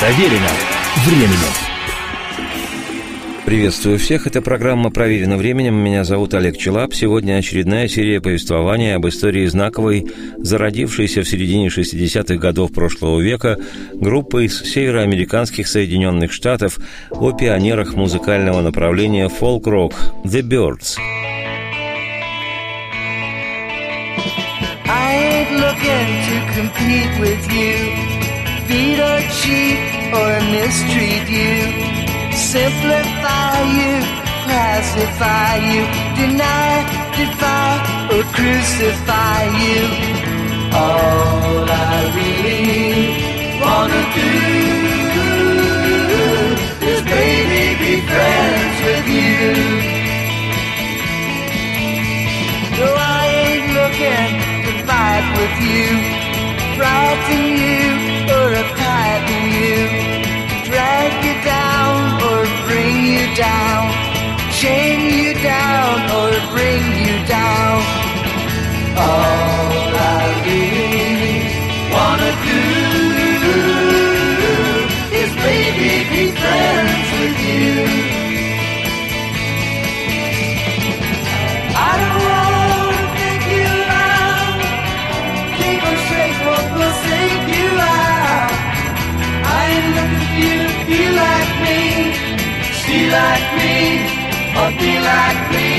Проверено временем. Приветствую всех, это программа «Проверено временем». Меня зовут Олег Челап. Сегодня очередная серия повествования об истории знаковой, зародившейся в середине 60-х годов прошлого века, группы из североамериканских Соединенных Штатов о пионерах музыкального направления фолк-рок «The Birds». I ain't looking to compete with you, beat or cheat or mistreat you. simplify you, classify you, deny, defy, or crucify you. All I really wanna do is baby be friends with you. No, I ain't looking to fight with you, frighten you, or a uptighten you, drag you down or bring you down, shame you down, or bring you down. All I really wanna do is baby be friends with you. Like me, or be like me.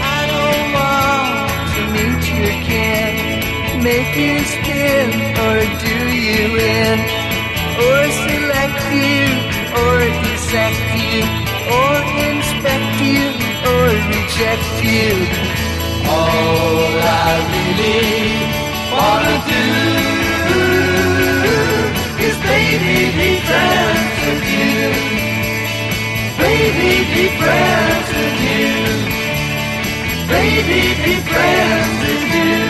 I don't want to meet you again, make you spin, or do you in, or select you, or dissect you, or inspect you, or reject you. All I really wanna do baby be friends with you. Baby be friends with you. Baby be friends with you.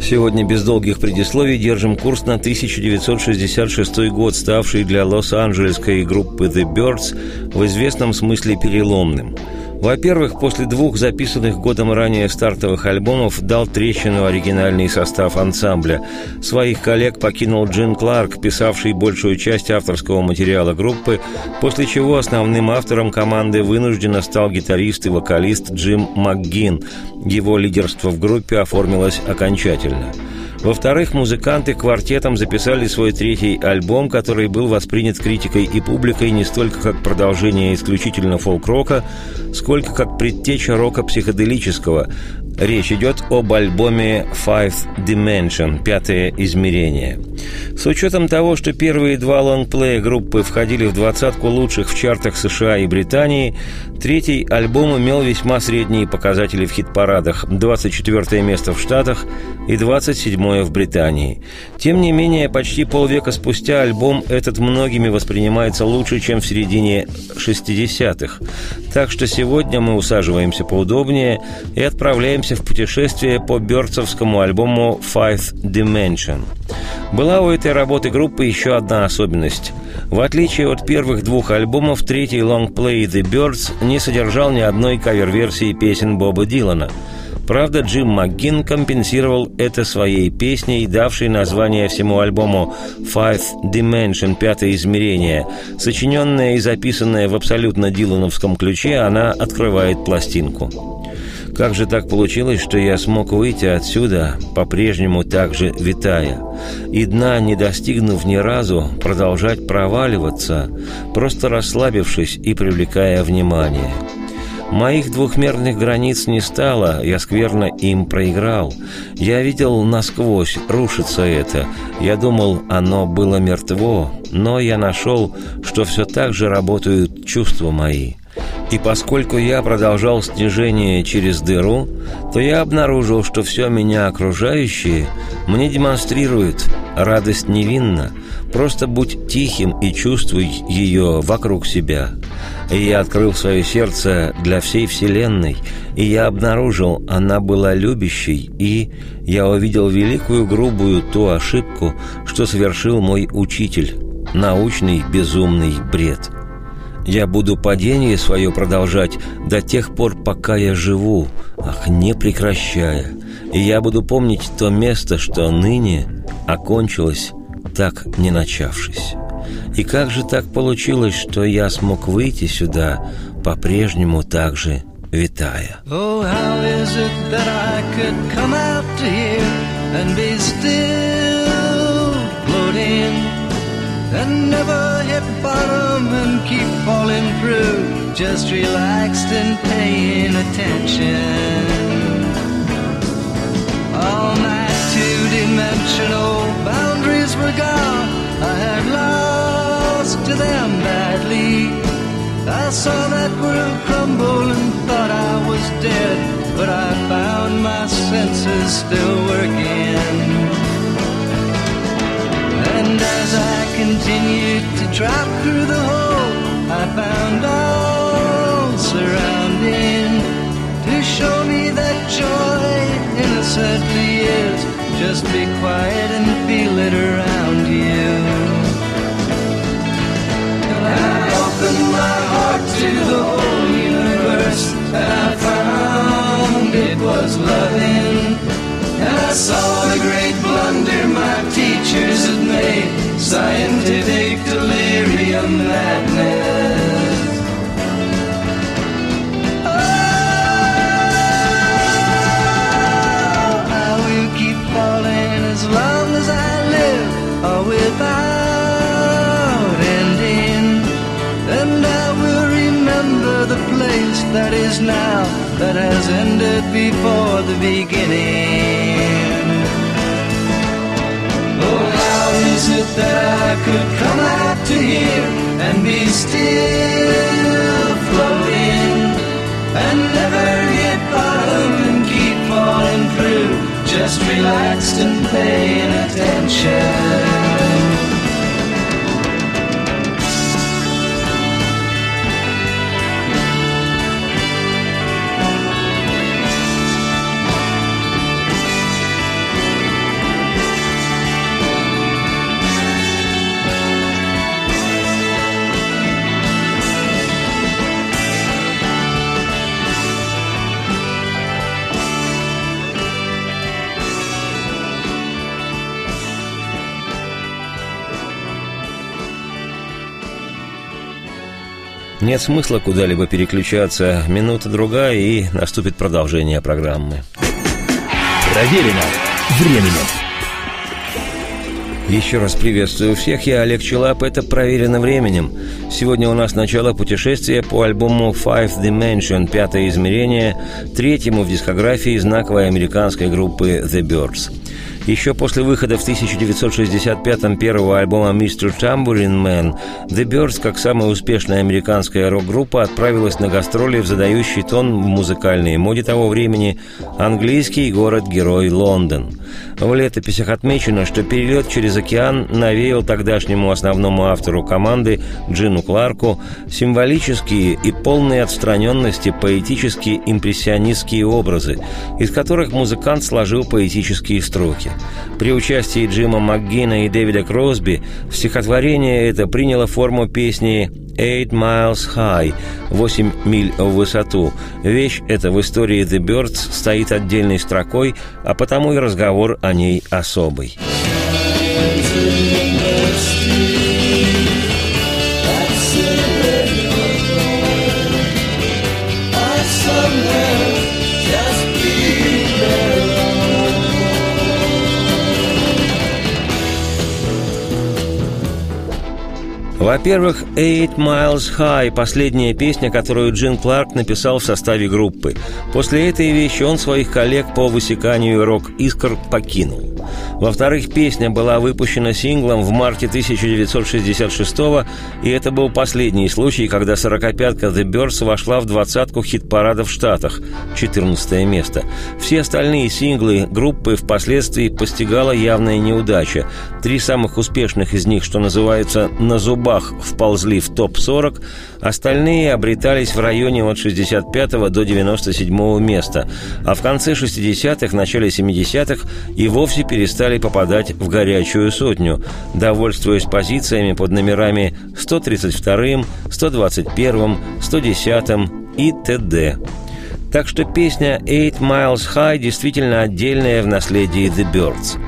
Сегодня без долгих предисловий держим курс на 1966 год, ставший для лос-анджелесской группы The Birds в известном смысле переломным – во-первых, после двух записанных годом ранее стартовых альбомов дал трещину оригинальный состав ансамбля. Своих коллег покинул Джин Кларк, писавший большую часть авторского материала группы, после чего основным автором команды вынужденно стал гитарист и вокалист Джим МакГин. Его лидерство в группе оформилось окончательно – во-вторых, музыканты квартетом записали свой третий альбом, который был воспринят критикой и публикой не столько как продолжение исключительно фолк-рока, сколько как предтеча рока психоделического. Речь идет об альбоме Five Dimension, пятое измерение. С учетом того, что первые два лонгплея группы входили в двадцатку лучших в чартах США и Британии, третий альбом имел весьма средние показатели в хит-парадах – 24 место в Штатах и 27 в Британии. Тем не менее, почти полвека спустя альбом этот многими воспринимается лучше, чем в середине 60-х. Так что сегодня мы усаживаемся поудобнее и отправляемся в путешествие по бёрдсовскому альбому Five Dimension. Была у этой работы группы еще одна особенность. В отличие от первых двух альбомов, третий лонгплей The Birds не содержал ни одной кавер-версии песен Боба Дилана – Правда, Джим МакГин компенсировал это своей песней, давшей название всему альбому «Five Dimension» — «Пятое измерение». Сочиненная и записанная в абсолютно дилановском ключе, она открывает пластинку. Как же так получилось, что я смог выйти отсюда, по-прежнему так же витая, и дна, не достигнув ни разу, продолжать проваливаться, просто расслабившись и привлекая внимание?» Моих двухмерных границ не стало, я скверно им проиграл. Я видел насквозь, рушится это. Я думал, оно было мертво, но я нашел, что все так же работают чувства мои. И поскольку я продолжал снижение через дыру, то я обнаружил, что все меня окружающее мне демонстрирует радость невинна. Просто будь тихим и чувствуй ее вокруг себя. И я открыл свое сердце для всей Вселенной, и я обнаружил, она была любящей, и я увидел великую грубую ту ошибку, что совершил мой учитель, научный безумный бред. Я буду падение свое продолжать до тех пор, пока я живу, ах, не прекращая. И я буду помнить то место, что ныне окончилось, так не начавшись. И как же так получилось, что я смог выйти сюда, по-прежнему так же витая? Oh, how is it that I could come out to and be still and never hit bottom and keep falling through, just relaxed and paying attention. All my two-dimensional boundaries were gone. I had lost to them badly. I saw that world crumble and thought I was dead, but I found my senses still working. As I continued to drop through the hole, I found all surrounding to show me that joy innocently is. Just be quiet and feel it around you. And I opened my heart to the whole universe, and I found it was loving. And I saw the great remember the place that is now, that has ended before the beginning. Is it that I could come out to here and be still floating and never hit bottom and keep falling through, just relaxed and paying attention? Нет смысла куда-либо переключаться. Минута-другая, и наступит продолжение программы. Проверено временем. Еще раз приветствую всех, я Олег Челап, это «Проверено временем». Сегодня у нас начало путешествия по альбому Five Dimension, пятое измерение, третьему в дискографии знаковой американской группы The Birds. Еще после выхода в 1965-м первого альбома «Mr. Tambourine Man» The Birds, как самая успешная американская рок-группа, отправилась на гастроли в задающий тон в музыкальной моде того времени английский город-герой Лондон. В летописях отмечено, что перелет через океан навеял тогдашнему основному автору команды Джину Кларку символические и полные отстраненности поэтические импрессионистские образы, из которых музыкант сложил поэтические строки. При участии Джима МакГина и Дэвида Кросби стихотворение это приняло форму песни «Eight Miles High» – «Восемь миль в высоту». Вещь эта в истории The Birds стоит отдельной строкой, а потому и разговор о ней особый. Во-первых, «Eight Miles High» – последняя песня, которую Джин Кларк написал в составе группы. После этой вещи он своих коллег по высеканию рок-искр покинул. Во-вторых, песня была выпущена синглом в марте 1966 и это был последний случай, когда сорокопятка The Birds вошла в двадцатку хит-парада в Штатах, 14 место. Все остальные синглы группы впоследствии постигала явная неудача. Три самых успешных из них, что называется, на зубах вползли в топ-40, остальные обретались в районе от 65 до 97 места, а в конце 60-х, начале 70-х и вовсе перестали попадать в горячую сотню, довольствуясь позициями под номерами 132, 121, 110 и т.д. Так что песня «Eight Miles High» действительно отдельная в наследии The Birds –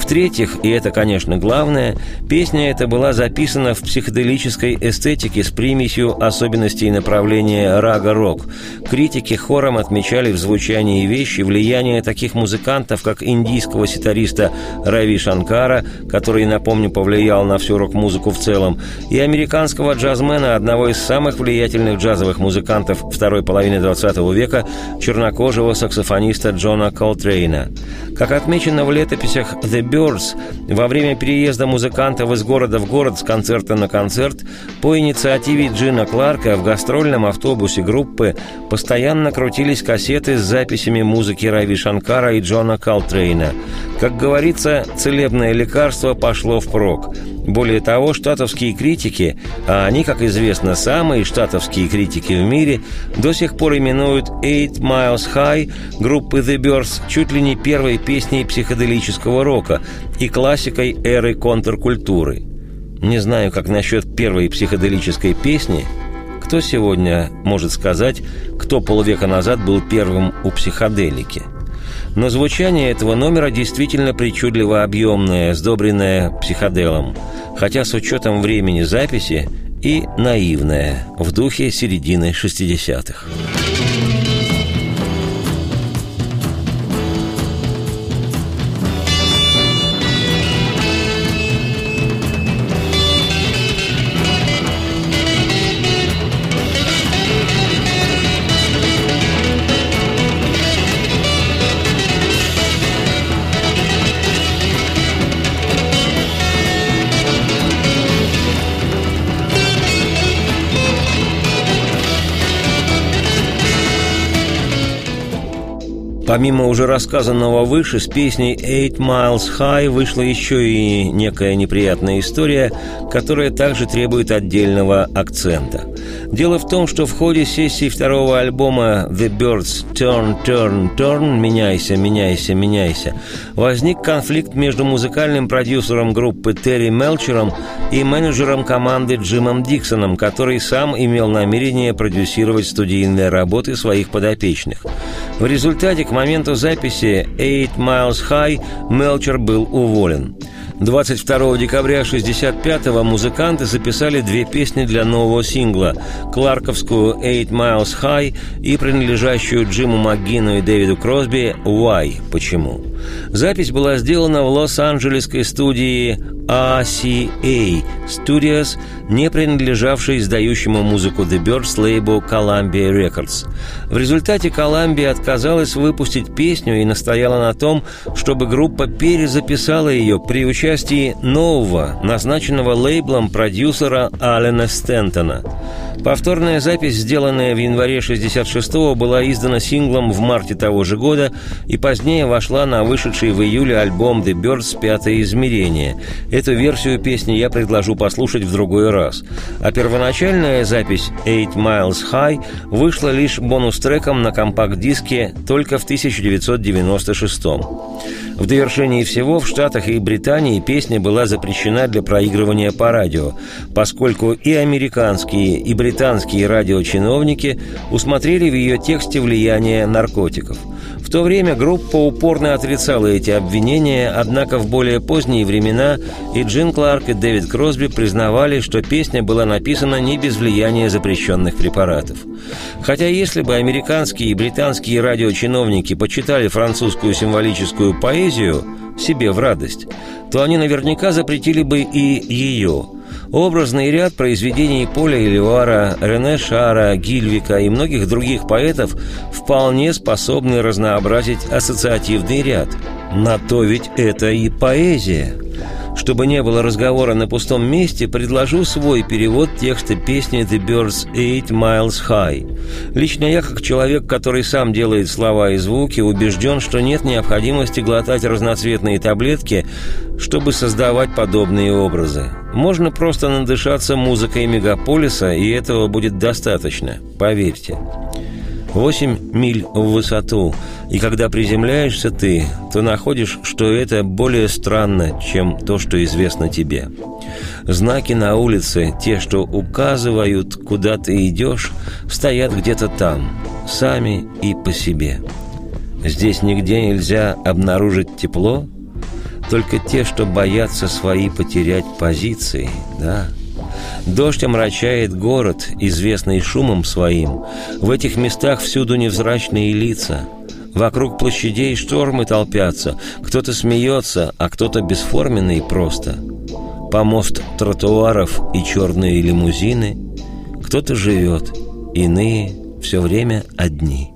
в-третьих, и это, конечно, главное, песня эта была записана в психоделической эстетике с примесью особенностей направления рага-рок. Критики хором отмечали в звучании вещи влияние таких музыкантов, как индийского ситариста Рави Шанкара, который, напомню, повлиял на всю рок-музыку в целом, и американского джазмена, одного из самых влиятельных джазовых музыкантов второй половины XX века, чернокожего саксофониста Джона Колтрейна. Как отмечено в летописях The Birds, во время переезда музыкантов из города в город с концерта на концерт по инициативе Джина Кларка в гастрольном автобусе группы постоянно крутились кассеты с записями музыки Рави Шанкара и Джона Колтрейна. Как говорится, целебное лекарство пошло впрок – более того, штатовские критики, а они, как известно, самые штатовские критики в мире, до сих пор именуют «Eight Miles High» группы The Birds чуть ли не первой песней психоделического рока и классикой эры контркультуры. Не знаю, как насчет первой психоделической песни, кто сегодня может сказать, кто полвека назад был первым у психоделики – но звучание этого номера действительно причудливо объемное, сдобренное психоделом, хотя с учетом времени записи и наивное, в духе середины 60-х. Помимо уже рассказанного выше, с песней «Eight Miles High» вышла еще и некая неприятная история, которая также требует отдельного акцента. Дело в том, что в ходе сессии второго альбома «The Birds Turn, Turn, Turn» «Меняйся, меняйся, меняйся» возник конфликт между музыкальным продюсером группы Терри Мелчером и менеджером команды Джимом Диксоном, который сам имел намерение продюсировать студийные работы своих подопечных. В результате к моменту записи «Eight Miles High» Мелчер был уволен. 22 декабря 65-го музыканты записали две песни для нового сингла – кларковскую «Eight Miles High» и принадлежащую Джиму МакГину и Дэвиду Кросби «Why?» – «Почему?». Запись была сделана в Лос-Анджелесской студии RCA Studios, не принадлежавшей издающему музыку The Birds лейбу Columbia Records. В результате Columbia отказалась выпустить песню и настояла на том, чтобы группа перезаписала ее при участии нового, назначенного лейблом продюсера Алена Стентона. Повторная запись, сделанная в январе 66-го, была издана синглом в марте того же года и позднее вошла на вышедший в июле альбом The Birds «Пятое измерение». Эту версию песни я предложу послушать в другой раз. А первоначальная запись «Eight Miles High» вышла лишь бонус-треком на компакт-диске только в 1996 -м. В довершении всего в Штатах и Британии песня была запрещена для проигрывания по радио, поскольку и американские, и британские радиочиновники усмотрели в ее тексте влияние наркотиков – в то время группа упорно отрицала эти обвинения, однако в более поздние времена и Джин Кларк, и Дэвид Кросби признавали, что песня была написана не без влияния запрещенных препаратов. Хотя если бы американские и британские радиочиновники почитали французскую символическую поэзию себе в радость, то они наверняка запретили бы и ее – Образный ряд произведений Поля Эливара, Рене Шара, Гильвика и многих других поэтов вполне способны разнообразить ассоциативный ряд. На то ведь это и поэзия. Чтобы не было разговора на пустом месте, предложу свой перевод текста песни «The Birds Eight Miles High». Лично я, как человек, который сам делает слова и звуки, убежден, что нет необходимости глотать разноцветные таблетки, чтобы создавать подобные образы. Можно просто надышаться музыкой мегаполиса, и этого будет достаточно, поверьте. 8 миль в высоту, и когда приземляешься ты, то находишь, что это более странно, чем то, что известно тебе. Знаки на улице, те, что указывают, куда ты идешь, стоят где-то там, сами и по себе. Здесь нигде нельзя обнаружить тепло, только те, что боятся свои потерять позиции, да – Дождь омрачает город, известный шумом своим. В этих местах всюду невзрачные лица. Вокруг площадей штормы толпятся. Кто-то смеется, а кто-то бесформенный просто. Помост тротуаров и черные лимузины. Кто-то живет, иные все время одни.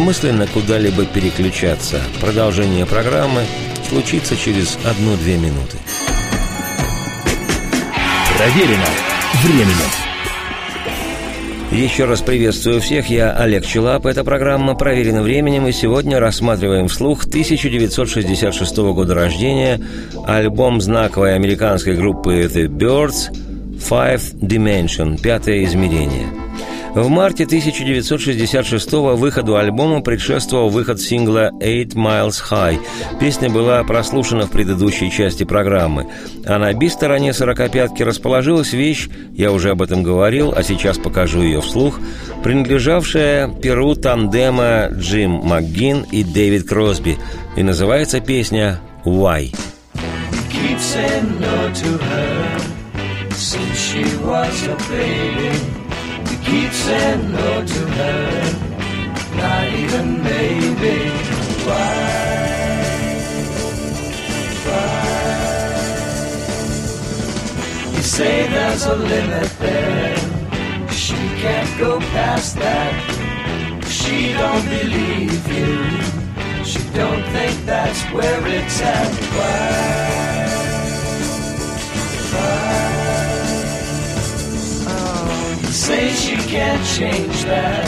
Бессмысленно куда-либо переключаться. Продолжение программы случится через одну-две минуты. Проверено временем. Еще раз приветствую всех, я Олег Челап. Эта программа «Проверена временем», и сегодня рассматриваем вслух 1966 года рождения альбом знаковой американской группы The Birds «Five Dimension» – «Пятое измерение». В марте 1966 выходу альбома предшествовал выход сингла «Eight Miles High». Песня была прослушана в предыдущей части программы. А на би-стороне «Сорокопятки» расположилась вещь, я уже об этом говорил, а сейчас покажу ее вслух, принадлежавшая перу тандема Джим МакГин и Дэвид Кросби. И называется песня «Why?». since she was a baby. He keeps saying no to her, not even maybe. Why? Why? You say there's a limit there. She can't go past that. She don't believe you. She don't think that's where it's at. Why? Why? She can't change that.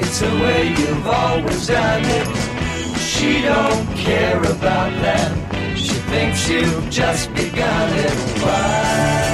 It's the way you've always done it. She don't care about that. She thinks you've just begun it. Why?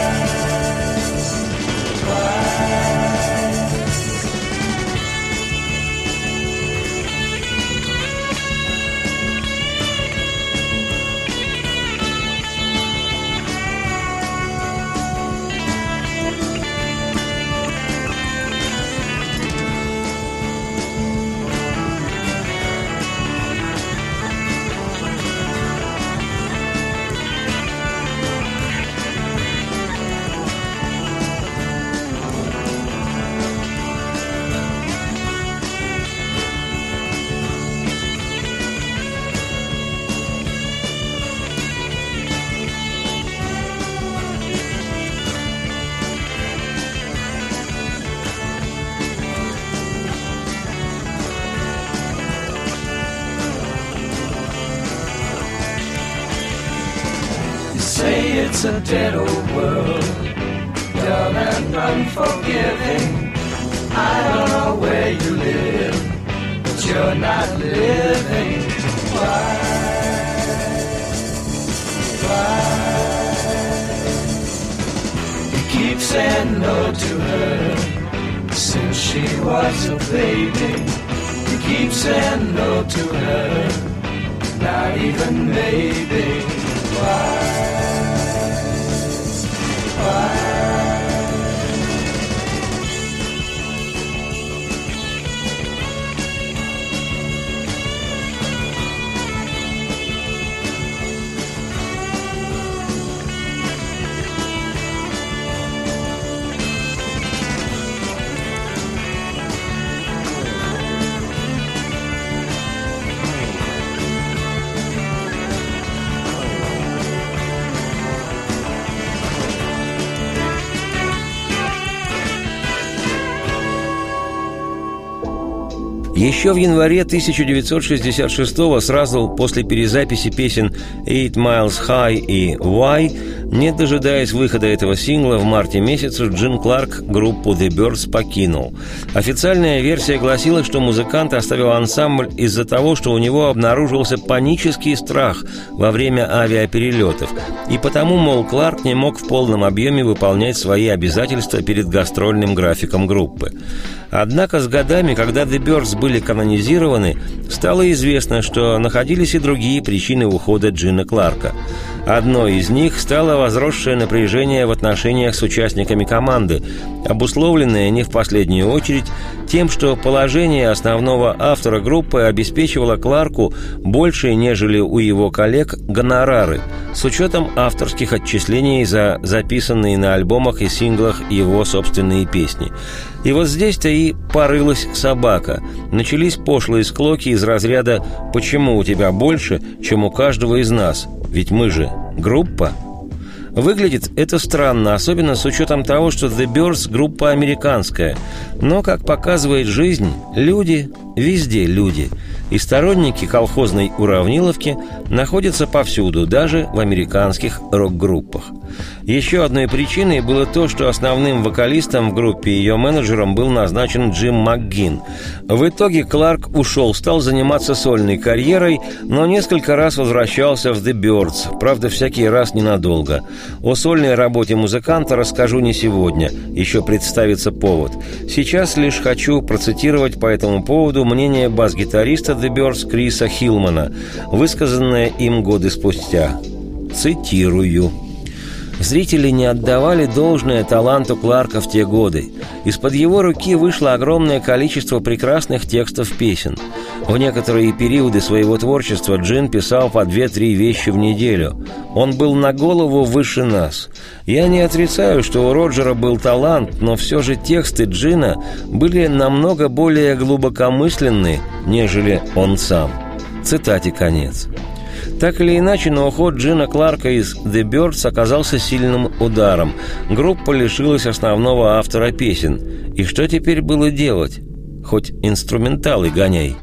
Old world, dull and unforgiving. I don't know where you live, but you're not living. Why? Why? You keep saying no to her since she was a baby. You keep saying no to her, not even maybe. Why? Bye. Еще в январе 1966 сразу после перезаписи песен «Eight Miles High» и «Why», не дожидаясь выхода этого сингла, в марте месяце Джин Кларк группу The Birds покинул. Официальная версия гласила, что музыкант оставил ансамбль из-за того, что у него обнаружился панический страх во время авиаперелетов, и потому, мол, Кларк не мог в полном объеме выполнять свои обязательства перед гастрольным графиком группы. Однако с годами, когда The Birds были канонизированы, стало известно, что находились и другие причины ухода Джина Кларка. Одной из них стало возросшее напряжение в отношениях с участниками команды, обусловленное не в последнюю очередь тем, что положение основного автора группы обеспечивало Кларку больше, нежели у его коллег, гонорары, с учетом авторских отчислений за записанные на альбомах и синглах его собственные песни. И вот здесь-то и порылась собака. Начались пошлые склоки из разряда «Почему у тебя больше, чем у каждого из нас? Ведь мы же группа». Выглядит это странно, особенно с учетом того, что The Birds – группа американская. Но, как показывает жизнь, люди везде люди. И сторонники колхозной уравниловки находятся повсюду, даже в американских рок-группах. Еще одной причиной было то, что основным вокалистом в группе и ее менеджером был назначен Джим МакГин. В итоге Кларк ушел, стал заниматься сольной карьерой, но несколько раз возвращался в The Birds, правда, всякий раз ненадолго. О сольной работе музыканта расскажу не сегодня, еще представится повод. Сейчас лишь хочу процитировать по этому поводу мнение бас-гитариста The Birds Криса Хилмана, высказанное им годы спустя. Цитирую. Зрители не отдавали должное таланту Кларка в те годы. Из-под его руки вышло огромное количество прекрасных текстов песен. В некоторые периоды своего творчества Джин писал по две-три вещи в неделю. Он был на голову выше нас. Я не отрицаю, что у Роджера был талант, но все же тексты Джина были намного более глубокомысленны, нежели он сам. Цитате конец. Так или иначе, но уход Джина Кларка из The Birds оказался сильным ударом. Группа лишилась основного автора песен. И что теперь было делать? Хоть инструменталы гоняй.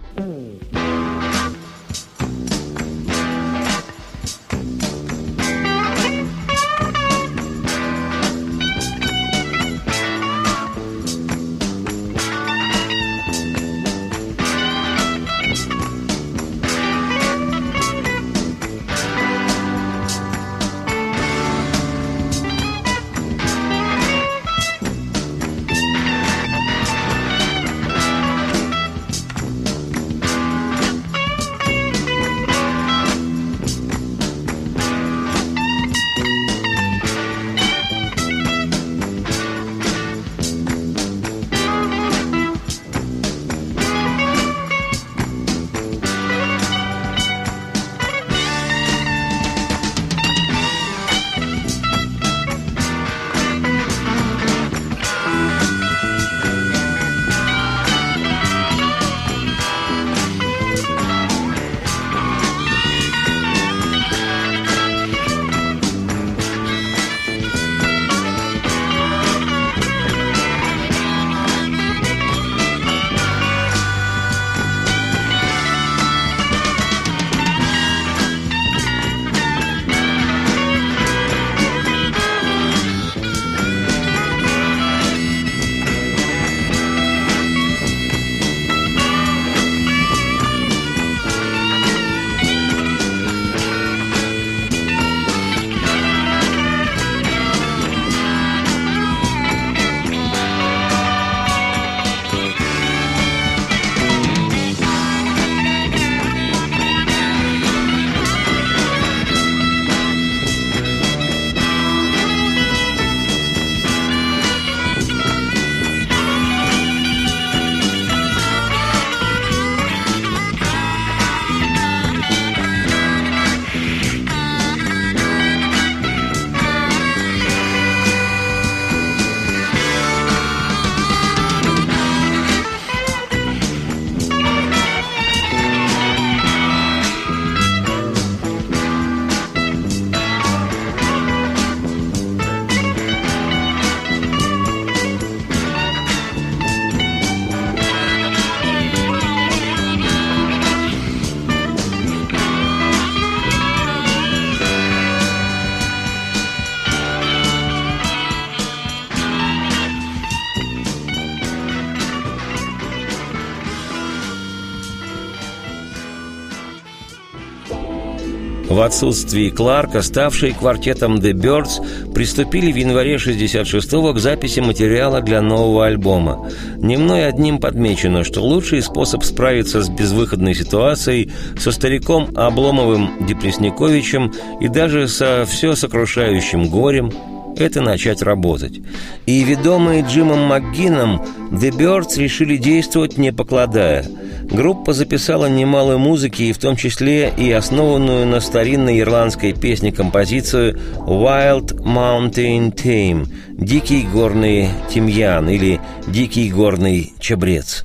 В отсутствии Кларка, ставшие квартетом The Birds, приступили в январе 66-го к записи материала для нового альбома. Не мной одним подмечено, что лучший способ справиться с безвыходной ситуацией со стариком Обломовым Депресниковичем и даже со все сокрушающим горем это начать работать. И ведомые Джимом МакГином, The Birds решили действовать не покладая – Группа записала немало музыки, и в том числе и основанную на старинной ирландской песне композицию «Wild Mountain Tame» – «Дикий горный тимьян» или «Дикий горный чабрец».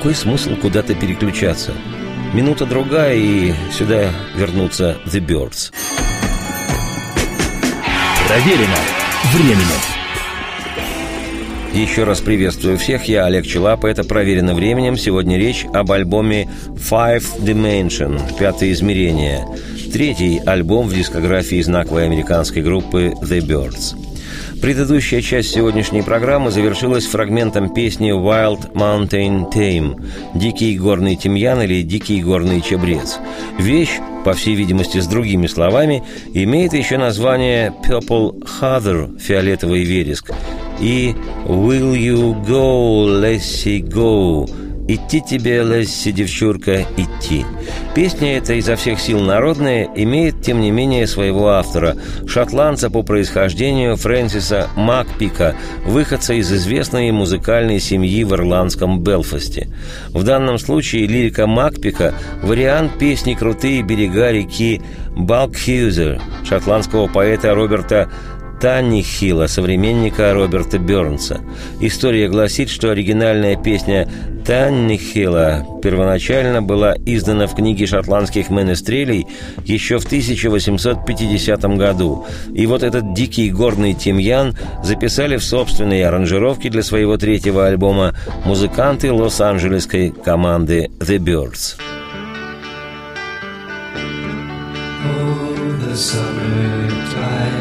Какой смысл куда-то переключаться? Минута-другая, и сюда вернутся The Birds. Проверено временем. Еще раз приветствую всех, я Олег Челап, это «Проверено временем». Сегодня речь об альбоме Five Dimension, «Пятое измерение». Третий альбом в дискографии знаковой американской группы The Birds. Предыдущая часть сегодняшней программы завершилась фрагментом песни «Wild Mountain Tame» «Дикий горный тимьян» или «Дикий горный чабрец». Вещь, по всей видимости, с другими словами, имеет еще название «Purple Heather» – «Фиолетовый вереск», и «Will you go, Lassie, go» «Идти тебе, Лесси, девчурка, идти». Песня эта изо всех сил народная, имеет, тем не менее, своего автора, шотландца по происхождению Фрэнсиса Макпика, выходца из известной музыкальной семьи в ирландском Белфасте. В данном случае лирика Макпика – вариант песни «Крутые берега реки Балкхьюзер» шотландского поэта Роберта Танни Хилла, современника Роберта Бернса. История гласит, что оригинальная песня Танни Хилла первоначально была издана в книге шотландских менестрелей еще в 1850 году. И вот этот дикий горный тимьян записали в собственной аранжировке для своего третьего альбома музыканты лос-анджелесской команды The Birds. Oh, the summertime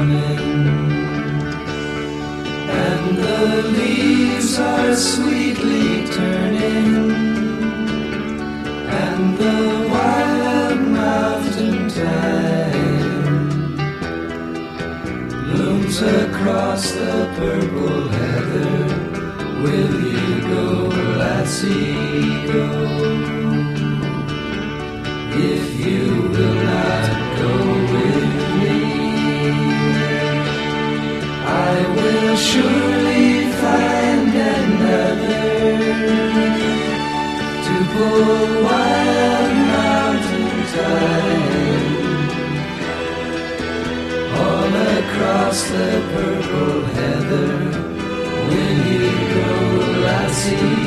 coming, and the leaves are sweetly turning, and the wild mountain thyme blooms across the purple heather. Will you go, lassie, go? If you will across the purple heather. Will you go, lassie,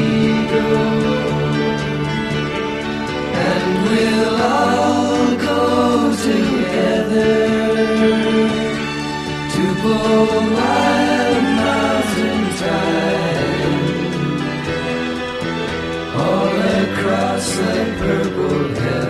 across the purple hill.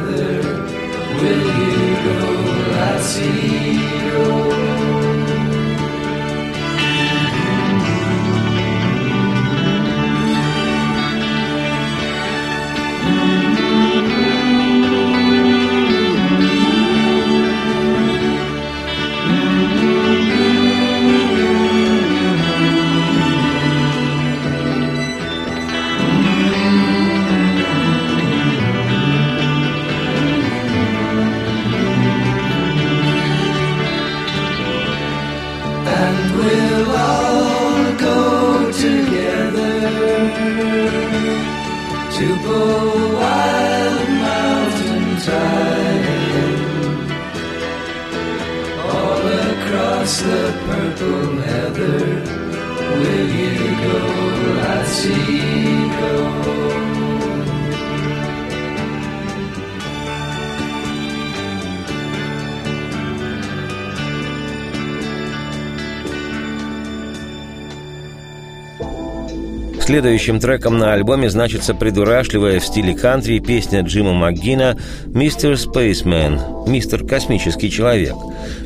Across the purple heather. Will you go, lassie, go? Следующим треком на альбоме значится придурашливая в стиле кантри песня Джима МакГина «Мистер Спейсмен» – «Мистер Космический Человек».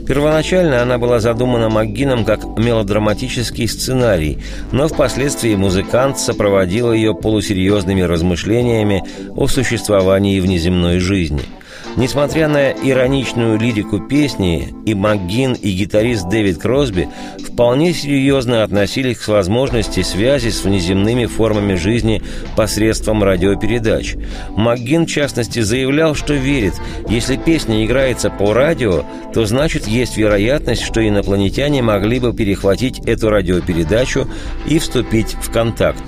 Первоначально она была задумана МакГином как мелодраматический сценарий, но впоследствии музыкант сопроводил ее полусерьезными размышлениями о существовании внеземной жизни – Несмотря на ироничную лирику песни, и МакГин, и гитарист Дэвид Кросби вполне серьезно относились к возможности связи с внеземными формами жизни посредством радиопередач. МакГин, в частности, заявлял, что верит, если песня играется по радио, то значит есть вероятность, что инопланетяне могли бы перехватить эту радиопередачу и вступить в контакт.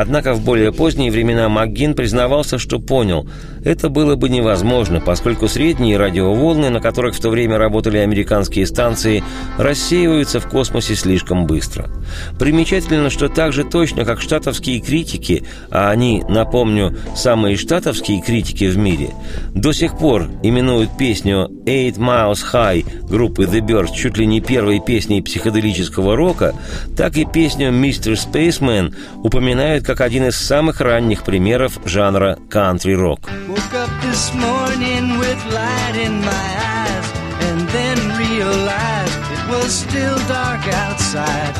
Однако в более поздние времена МакГин признавался, что понял, это было бы невозможно, поскольку средние радиоволны, на которых в то время работали американские станции, рассеиваются в космосе слишком быстро. Примечательно, что так же точно, как штатовские критики, а они, напомню, самые штатовские критики в мире, до сих пор именуют песню «Eight Miles High» группы The Birds чуть ли не первой песней психоделического рока, так и песню «Mr. Spaceman» упоминают как один из самых ранних примеров жанра кантри-рок. Woke up this morning with light in my eyes and then realized it was still dark outside.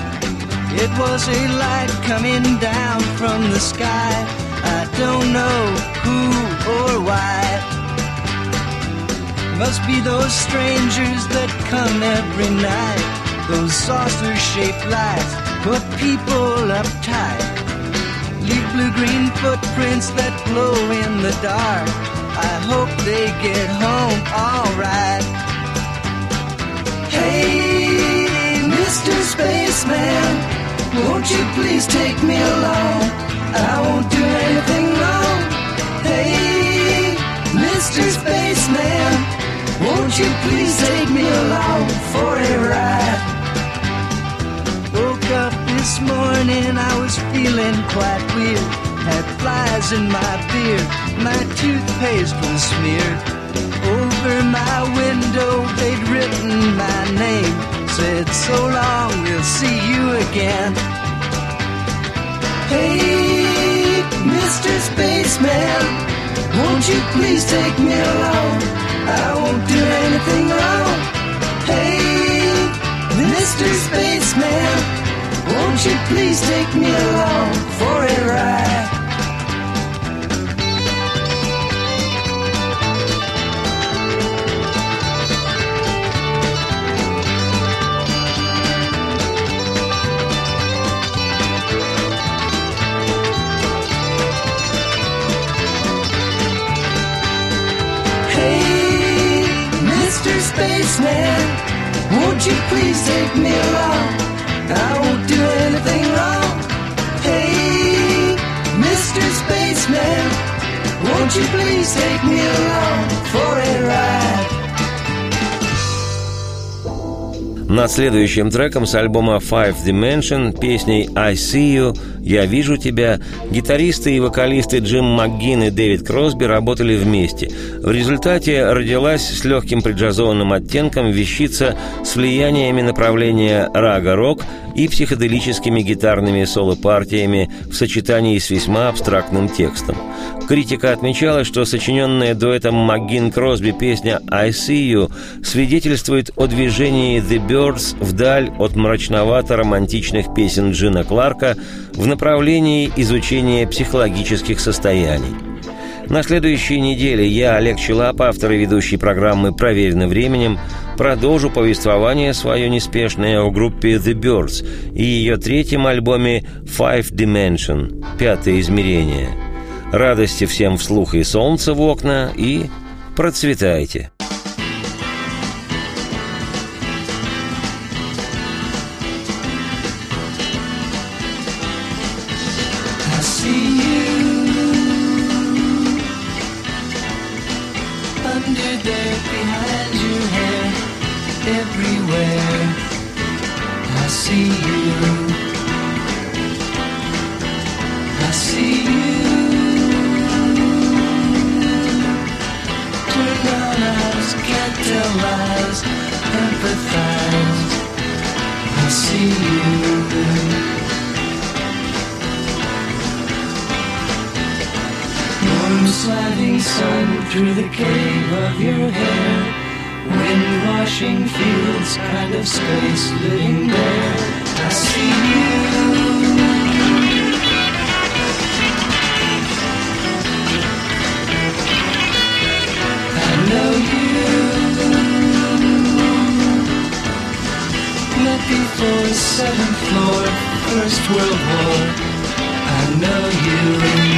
It was a light coming down from the sky. I don't know who or why. Must be those strangers that come every night. Those saucer shaped lights put people uptight. Leave blue green footprints that glow in the dark. I hope they get home alright. Hey, Mr. Spaceman, won't you please take me along? I won't do anything wrong. Hey, Mr. Spaceman, won't you please take me along for a ride? This morning, I was feeling quite weird. Had flies in my beard, my toothpaste was smeared. Over my window, they'd written my name. Said, so long, we'll see you again. Hey, Mr. Spaceman, won't you please take me along? I won't do anything wrong. Hey, Mr. Spaceman, won't you please take me along for a ride? Hey, Mr. Spaceman, won't you please take me along? I won't do anything wrong. Hey, Mr. Won't you please take me along Над следующим треком с альбома Five Dimension песней «I See You» «Я вижу тебя» гитаристы и вокалисты Джим МакГин и Дэвид Кросби работали вместе. В результате родилась с легким преджазованным оттенком вещица с влияниями направления рага-рок и психоделическими гитарными соло-партиями в сочетании с весьма абстрактным текстом. Критика отмечала, что сочиненная дуэтом МакГин Кросби песня «I See You» свидетельствует о движении The Birds вдаль от мрачновато-романтичных песен Джина Кларка в направлении изучения психологических состояний. На следующей неделе я, Олег Челап, автор и ведущий программы «Проверено временем», продолжу повествование свое неспешное о группе The Birds и ее третьем альбоме Five Dimension – «Пятое измерение». Радости всем вслух и солнца в окна, и процветайте! Under there behind your hair everywhere. I see you. I see you. Turn on eyes, can't empathize. I see you. Sliding sun through the cave of your hair. Wind washing fields, kind of space living there. I see you. I know you. Met before seventh floor, First World War. I know you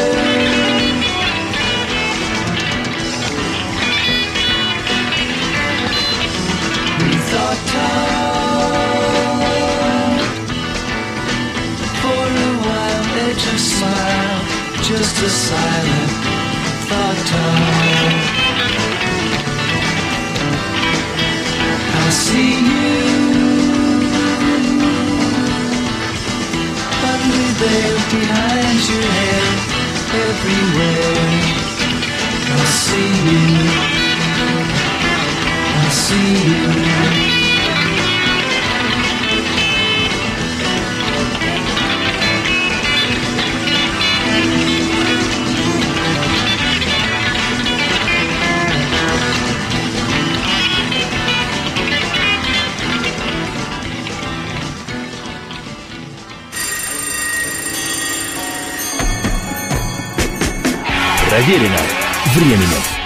For a while they just smiled, just a silent thought. I see you behind your head Everywhere I see you You Проверено временем.